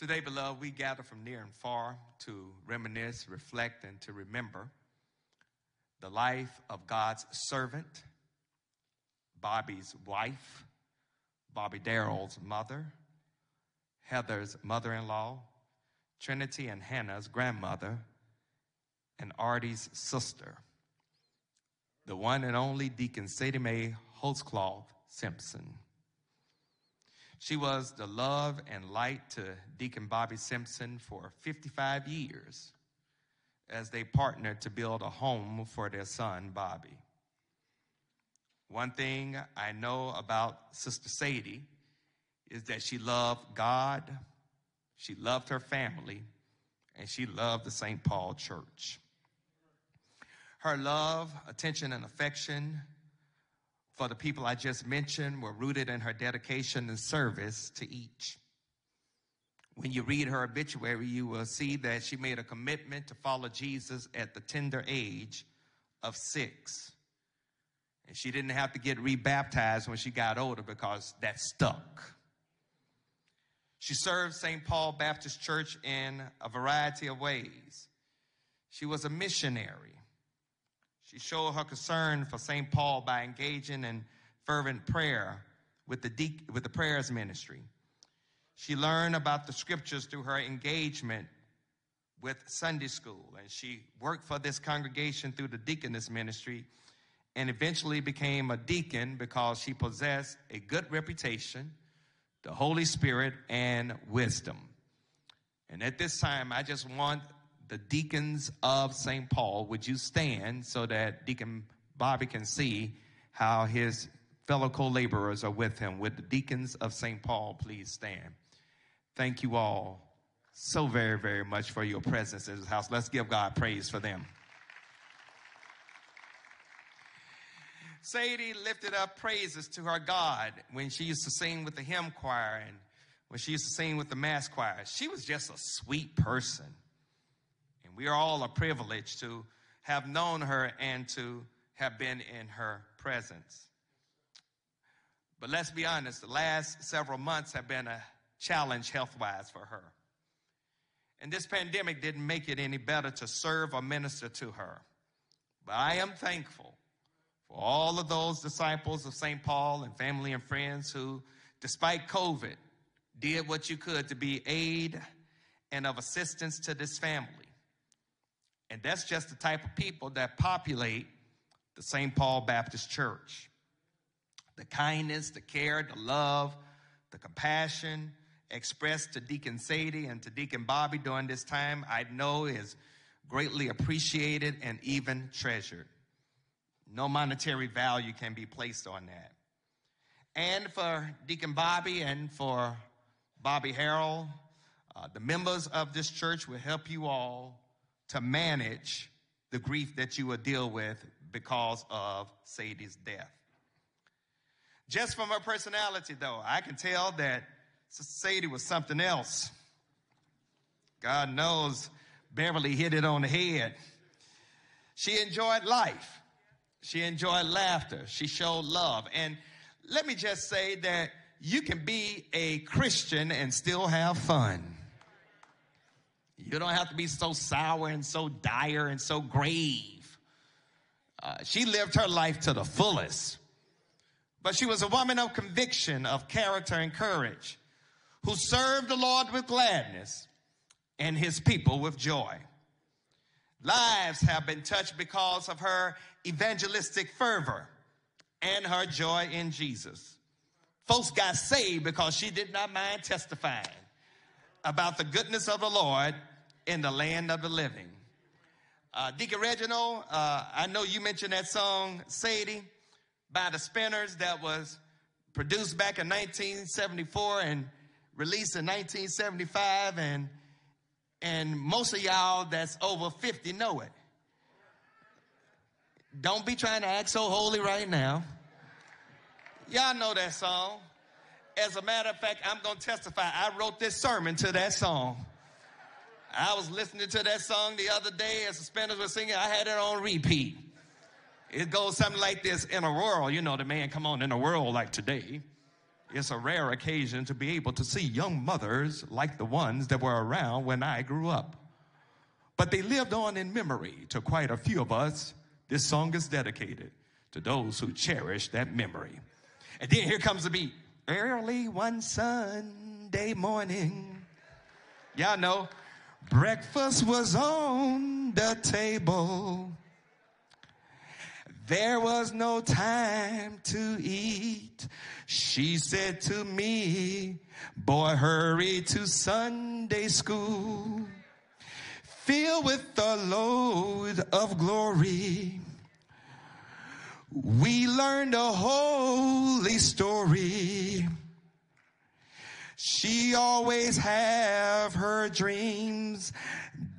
Today, beloved, we gather from near and far to reminisce, reflect, and to remember the life of God's servant, Bobby's wife, Bobby Darrell's mother, Heather's mother in law, Trinity and Hannah's grandmother, and Artie's sister, the one and only Deacon Sadie Mae Holtzcloth Simpson. She was the love and light to Deacon Bobby Simpson for 55 years as they partnered to build a home for their son, Bobby. One thing I know about Sister Sadie is that she loved God, she loved her family, and she loved the St. Paul Church. Her love, attention, and affection for the people I just mentioned were rooted in her dedication and service to each. When you read her obituary, you will see that she made a commitment to follow Jesus at the tender age of six. And she didn't have to get rebaptized when she got older because that stuck. She served St. Paul Baptist Church in a variety of ways. She was a missionary. She showed her concern for St. Paul by engaging in fervent prayer with the, de- with the prayers ministry. She learned about the scriptures through her engagement with Sunday school, and she worked for this congregation through the deaconess ministry and eventually became a deacon because she possessed a good reputation, the Holy Spirit, and wisdom. And at this time, I just want the deacons of St. Paul, would you stand so that Deacon Bobby can see how his fellow co laborers are with him? Would the deacons of St. Paul please stand? Thank you all so very, very much for your presence in this house. Let's give God praise for them. Sadie lifted up praises to her God when she used to sing with the hymn choir and when she used to sing with the mass choir. She was just a sweet person. We are all a privilege to have known her and to have been in her presence. But let's be honest, the last several months have been a challenge health wise for her. And this pandemic didn't make it any better to serve or minister to her. But I am thankful for all of those disciples of St. Paul and family and friends who, despite COVID, did what you could to be aid and of assistance to this family. And that's just the type of people that populate the St. Paul Baptist Church. The kindness, the care, the love, the compassion expressed to Deacon Sadie and to Deacon Bobby during this time, I know is greatly appreciated and even treasured. No monetary value can be placed on that. And for Deacon Bobby and for Bobby Harold, uh, the members of this church will help you all to manage the grief that you will deal with because of Sadie's death. Just from her personality, though, I can tell that Sadie was something else. God knows Beverly hit it on the head. She enjoyed life. She enjoyed laughter. She showed love. And let me just say that you can be a Christian and still have fun. You don't have to be so sour and so dire and so grave. Uh, she lived her life to the fullest. But she was a woman of conviction, of character and courage, who served the Lord with gladness and his people with joy. Lives have been touched because of her evangelistic fervor and her joy in Jesus. Folks got saved because she did not mind testifying about the goodness of the Lord in the land of the living. Uh, Deacon Reginald, uh, I know you mentioned that song, Sadie, by the Spinners, that was produced back in 1974 and released in 1975. And, and most of y'all that's over 50 know it. Don't be trying to act so holy right now. Y'all know that song. As a matter of fact, I'm going to testify. I wrote this sermon to that song. I was listening to that song the other day as the Spinners were singing. I had it on repeat. It goes something like this in a world, you know, the man come on in a world like today. it's a rare occasion to be able to see young mothers like the ones that were around when I grew up. But they lived on in memory to quite a few of us. This song is dedicated to those who cherish that memory. And then here comes the beat. Early one Sunday morning. Y'all know, breakfast was on the table. There was no time to eat. She said to me, Boy, hurry to Sunday school, filled with the load of glory. We learned a holy story. She always have her dreams,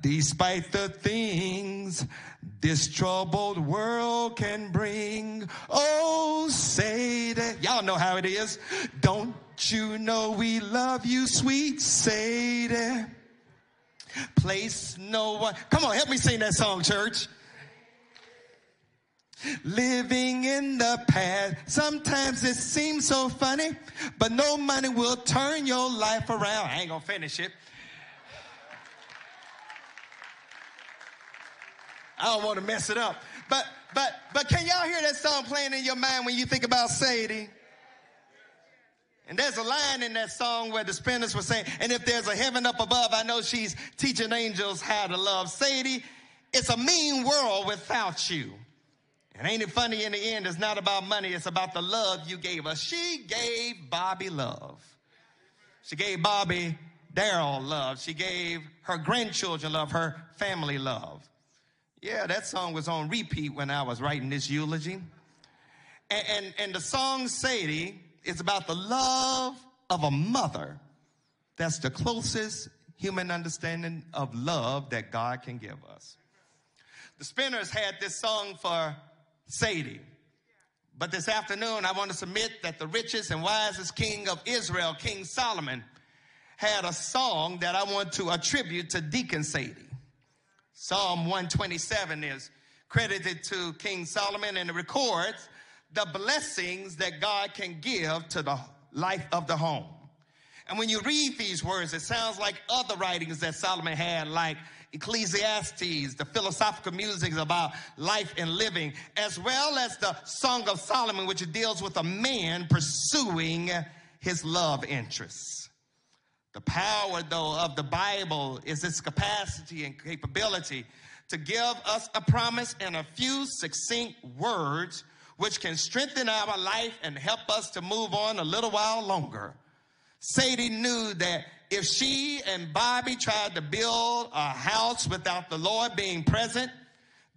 despite the things this troubled world can bring. Oh, say that. Y'all know how it is. Don't you know we love you, sweet Sadie? Place no one. Come on, help me sing that song, church. Living in the past. Sometimes it seems so funny, but no money will turn your life around. I ain't gonna finish it. I don't want to mess it up. But but but can y'all hear that song playing in your mind when you think about Sadie? And there's a line in that song where the spinners were saying, and if there's a heaven up above, I know she's teaching angels how to love. Sadie, it's a mean world without you. And ain't it funny in the end, it's not about money, it's about the love you gave us. She gave Bobby love. She gave Bobby Darrell love. She gave her grandchildren love, her family love. Yeah, that song was on repeat when I was writing this eulogy. And, and, and the song Sadie is about the love of a mother. That's the closest human understanding of love that God can give us. The Spinners had this song for Sadie. But this afternoon, I want to submit that the richest and wisest king of Israel, King Solomon, had a song that I want to attribute to Deacon Sadie. Psalm 127 is credited to King Solomon and it records the blessings that God can give to the life of the home. And when you read these words, it sounds like other writings that Solomon had, like Ecclesiastes, the philosophical musings about life and living, as well as the Song of Solomon, which deals with a man pursuing his love interests. The power, though, of the Bible is its capacity and capability to give us a promise in a few succinct words, which can strengthen our life and help us to move on a little while longer. Sadie knew that if she and Bobby tried to build a house without the Lord being present,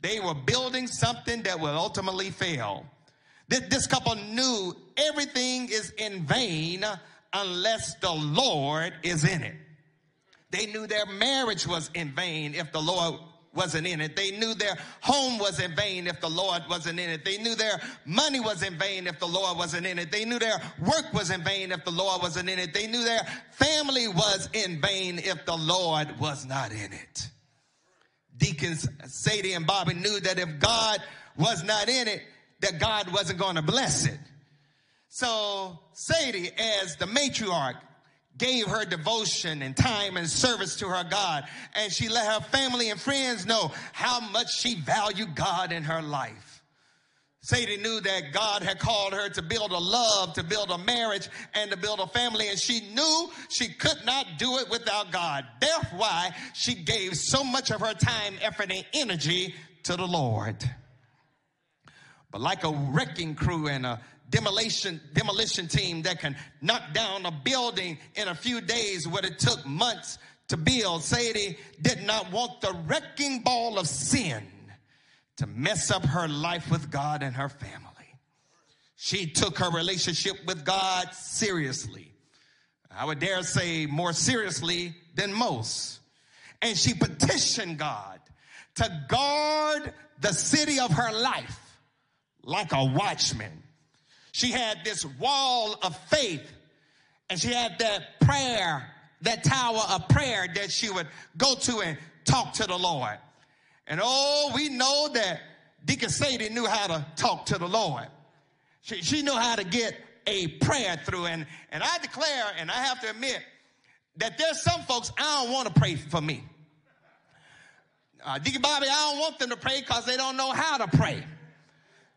they were building something that would ultimately fail. This couple knew everything is in vain unless the Lord is in it. They knew their marriage was in vain if the Lord wasn't in it. They knew their home was in vain if the Lord wasn't in it. They knew their money was in vain if the Lord wasn't in it. They knew their work was in vain if the Lord wasn't in it. They knew their family was in vain if the Lord was not in it. Deacons Sadie and Bobby knew that if God was not in it, that God wasn't going to bless it. So Sadie, as the matriarch, gave her devotion and time and service to her God. And she let her family and friends know how much she valued God in her life. Sadie knew that God had called her to build a love, to build a marriage, and to build a family. And she knew she could not do it without God. That's why she gave so much of her time, effort, and energy to the Lord. But like a wrecking crew and a demolition demolition team that can knock down a building in a few days what it took months to build. Sadie did not want the wrecking ball of sin to mess up her life with God and her family. She took her relationship with God seriously. I would dare say more seriously than most. And she petitioned God to guard the city of her life like a watchman she had this wall of faith and she had that prayer, that tower of prayer that she would go to and talk to the Lord. And oh, we know that Deacon Sadie knew how to talk to the Lord. She, she knew how to get a prayer through. And, and I declare, and I have to admit, that there's some folks I don't want to pray for me. Uh, Deacon Bobby, I don't want them to pray because they don't know how to pray.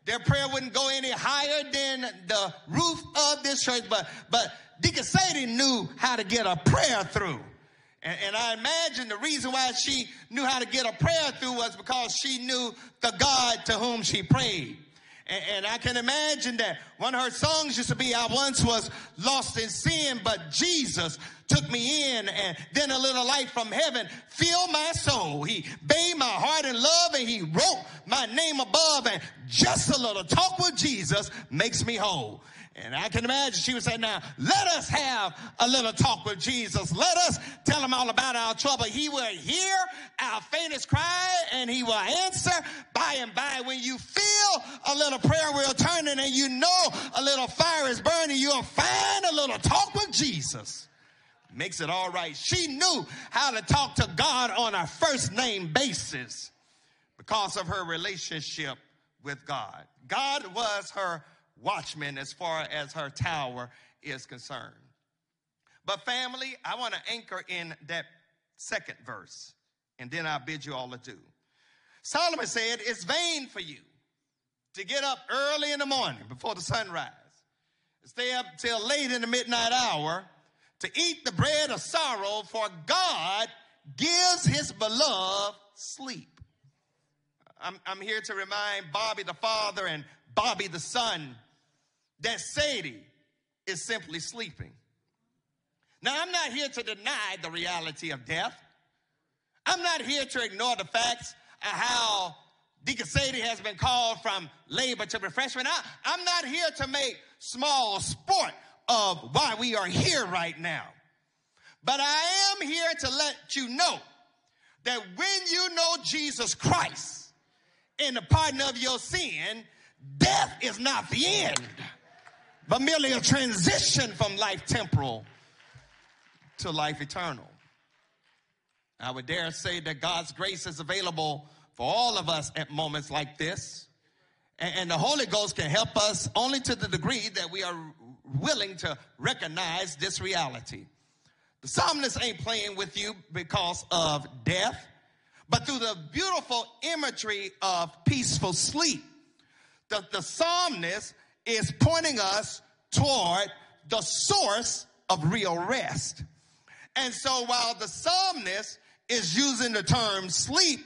Their prayer wouldn't go any higher than the roof of this church, but, but Deacon Sadie knew how to get a prayer through. And, and, I imagine the reason why she knew how to get a prayer through was because she knew the God to whom she prayed. And, and, I can imagine that one of her songs used to be, I once was lost in sin, but Jesus took me in and then a little light from heaven filled my soul. He bathed my heart in love and he wrote my name above and just a little talk with Jesus makes me whole. And I can imagine she would say, now let us have a little talk with Jesus. Let us tell him all about our trouble. He will hear our faintest cry and he will answer by and by. When you feel a little prayer wheel turning and you know a little fire is burning, you'll find a little talk with Jesus. Makes it all right. She knew how to talk to God on a first name basis because of her relationship with God. God was her watchman as far as her tower is concerned. But, family, I want to anchor in that second verse, and then I'll bid you all adieu. Solomon said, It's vain for you to get up early in the morning before the sunrise, stay up till late in the midnight hour to eat the bread of sorrow, for God gives his beloved sleep. I'm, I'm here to remind Bobby the father and Bobby the son that Sadie is simply sleeping. Now, I'm not here to deny the reality of death. I'm not here to ignore the facts of how Deacon Sadie has been called from labor to refreshment. I, am not here to make small sport of why we are here right now. But I am here to let you know that when you know Jesus Christ in the pardon of your sin, death is not the end but merely a transition from life temporal to life eternal. I would dare say that God's grace is available for all of us at moments like this. And, the Holy Ghost can help us only to the degree that we are willing to recognize this reality. The psalmist ain't playing with you because of death, but through the beautiful imagery of peaceful sleep. The, the psalmist is pointing us toward the source of real rest. And so while the psalmist is using the term sleep,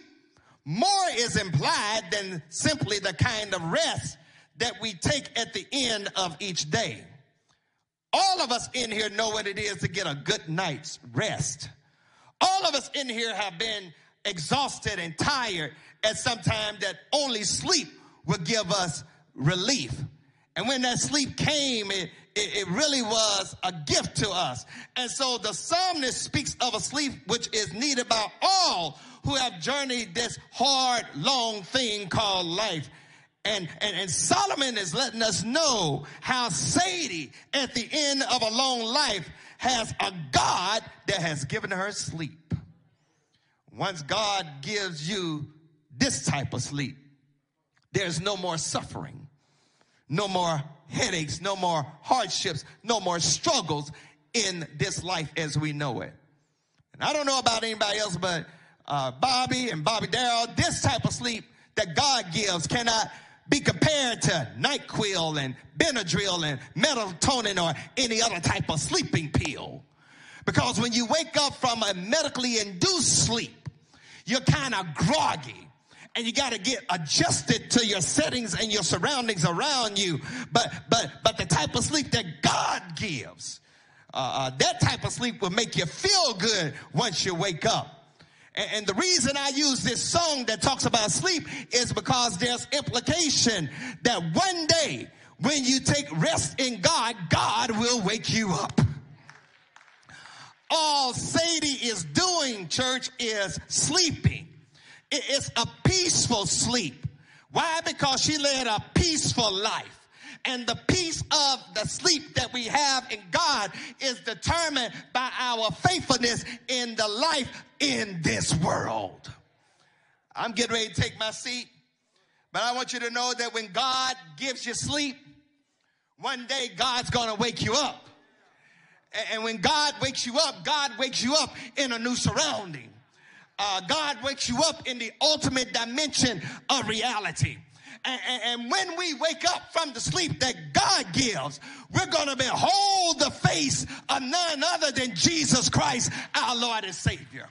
more is implied than simply the kind of rest that we take at the end of each day. All of us in here know what it is to get a good night's rest. All of us in here have been exhausted and tired at some time that only sleep will give us relief. And when that sleep came, it, it, it, really was a gift to us. And so the psalmist speaks of a sleep which is needed by all who have journeyed this hard, long thing called life. And, and, and Solomon is letting us know how Sadie, at the end of a long life, has a God that has given her sleep. Once God gives you this type of sleep, there's no more suffering no more headaches, no more hardships, no more struggles in this life as we know it. And I don't know about anybody else, but uh, Bobby and Bobby Darrell, this type of sleep that God gives cannot be compared to NyQuil and Benadryl and melatonin or any other type of sleeping pill. Because when you wake up from a medically induced sleep, you're kind of groggy and you got to get adjusted to your settings and your surroundings around you. But but but the type of sleep that God gives, uh, uh, that type of sleep will make you feel good once you wake up. And, and the reason I use this song that talks about sleep is because there's implication that one day when you take rest in God, God will wake you up. All Sadie is doing, church, is sleeping. It's a peaceful sleep. Why? Because she led a peaceful life. And the peace of the sleep that we have in God is determined by our faithfulness in the life in this world. I'm getting ready to take my seat, but I want you to know that when God gives you sleep, One day God's going to wake you up. And when God wakes you up, God wakes you up in a new surrounding. Uh, God wakes you up in the ultimate dimension of reality. And, and, and, when we wake up from the sleep that God gives, we're going to behold the face of none other than Jesus Christ, our Lord and Savior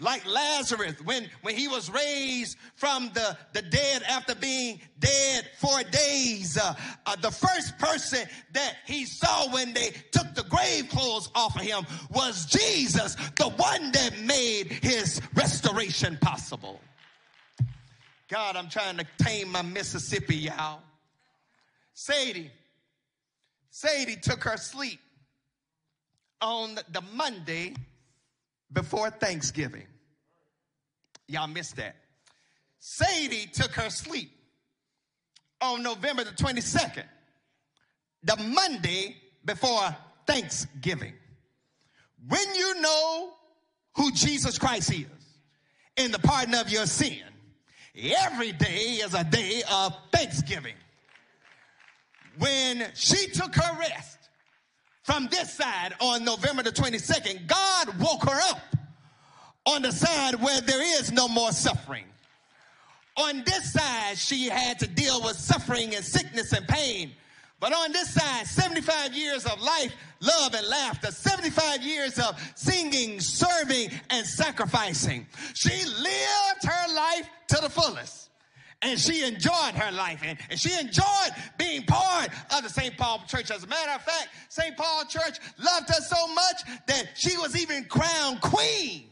like Lazarus when, when he was raised from the, the dead after being dead for days. Uh, uh, the first person that he saw when they took the grave clothes off of him was Jesus, the one that made his restoration possible. God, I'm trying to tame my Mississippi, y'all. Sadie, Sadie took her sleep on the Monday before Thanksgiving. Y'all missed that. Sadie took her sleep on November the 22nd, the Monday before Thanksgiving. When you know who Jesus Christ is in the pardon of your sin, every day is a day of Thanksgiving. When she took her rest, from this side on November the 22nd, God woke her up on the side where there is no more suffering. On this side, she had to deal with suffering and sickness and pain. But on this side, 75 years of life, love, and laughter, 75 years of singing, serving, and sacrificing. She lived her life to the fullest and she enjoyed her life and, and she enjoyed being part of the St. Paul Church. As a matter of fact, St. Paul Church loved her so much that she was even crowned queen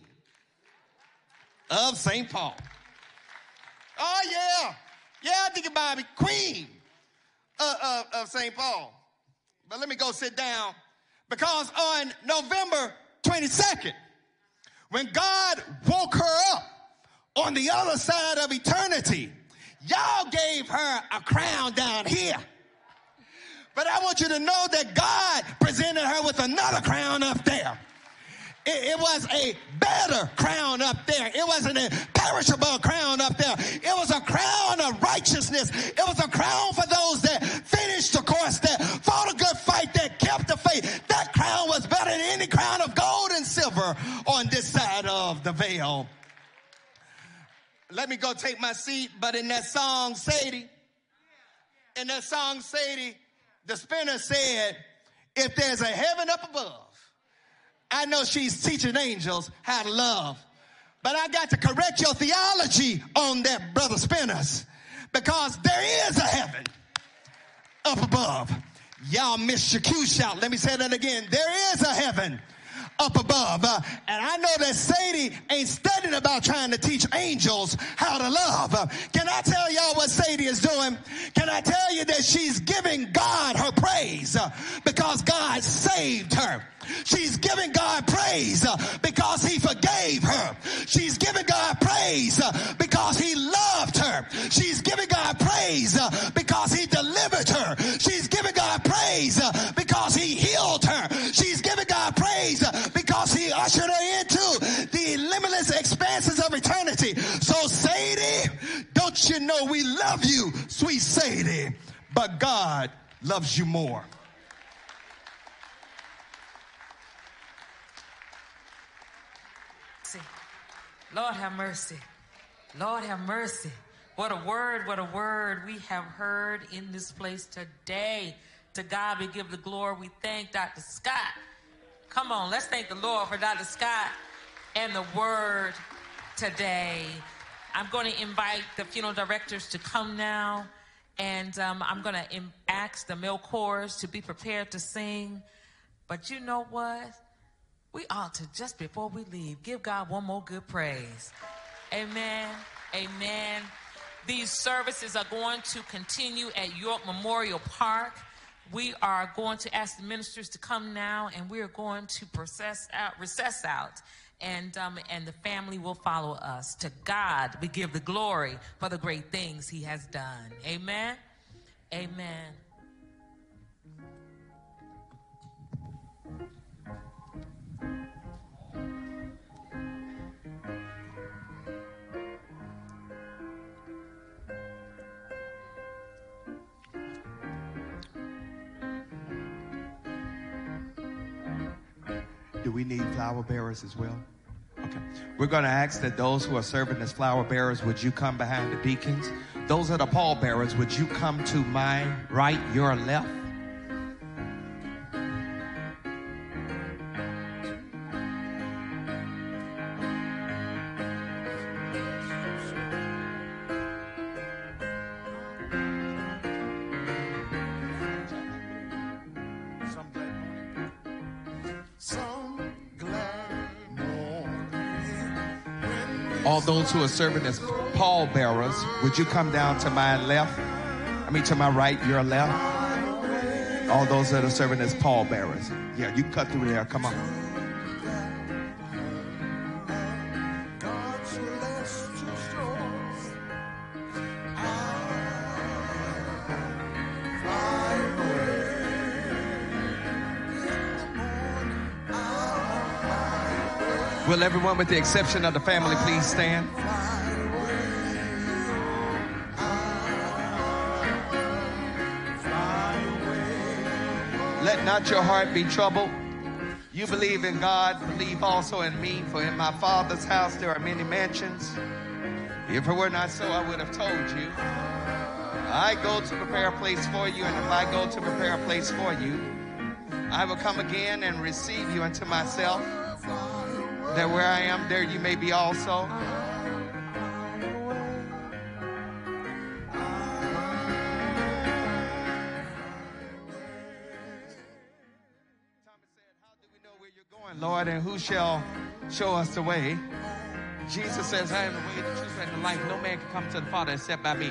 of St. Paul. Oh, yeah. Yeah, I think about it, queen of, of, of St. Paul. But let me go sit down because on November 22nd, when God woke her up on the other side of eternity, Y'all gave her a crown down here. But I want you to know that God presented her with another crown up there. It, it, was a better crown up there. It was an imperishable crown up there. It was a crown of righteousness. It was a crown for those that finished the course, that fought a good fight, that kept the faith. That crown was better than any crown of gold and silver on this side of the veil let me go take my seat. But in that song, Sadie, in that song, Sadie, the spinner said, if there's a heaven up above, I know she's teaching angels how to love. But I got to correct your theology on that, Brother Spinners, because there is a heaven up above. Y'all missed your cue shout. Let me say that again. There is a heaven up above. Uh, and I know that Sadie ain't studying about trying to teach angels how to love. Uh, can I tell y'all what Sadie is doing? Can I tell you that she's giving God her praise uh, because God saved her? She's giving God praise uh, because he forgave her. She's giving God praise uh, because he loved her. She's giving God praise uh, because he delivered her. She's giving God praise because he healed her. She's giving God ushered her into the limitless expanses of eternity. So Sadie, don't you know we love you, sweet Sadie, but God loves you more. Lord have mercy. Lord have mercy. What a word, what a word we have heard in this place today. To God we give the glory. We thank Dr. Scott. Come on, let's thank the Lord for Dr. Scott and the word today. I'm going to invite the funeral directors to come now, and um, I'm going to ask the male chorus to be prepared to sing. But you know what? we ought to, just before we leave, give God one more good praise. Amen. Amen. These services are going to continue at York Memorial Park. We are going to ask the ministers to come now, and we are going to process out, recess out, and um, and the family will follow us. To God, we give the glory for the great things He has done. Amen. Amen. Do we need flower bearers as well? Okay. We're going to ask that those who are serving as flower bearers, would you come behind the deacons? Those that are pall bearers, would you come to my right, your left? Those who are serving as pallbearers, would you come down to my left? I mean, to my right, your left. All those that are serving as pallbearers. Yeah, you cut through there. Come on. Will everyone, with the exception of the family, please stand? Let not your heart be troubled. You believe in God, believe also in me, for in my Father's house there are many mansions. If it were not so, I would have told you. I go to prepare a place for you, and if I go to prepare a place for you, I will come again and receive you unto myself, that where I am, there you may be also. Thomas said, How do we know where you're going, Lord, and who shall show us the way? Jesus says, I am the way, the truth, and the life. No man can come to the Father except by me.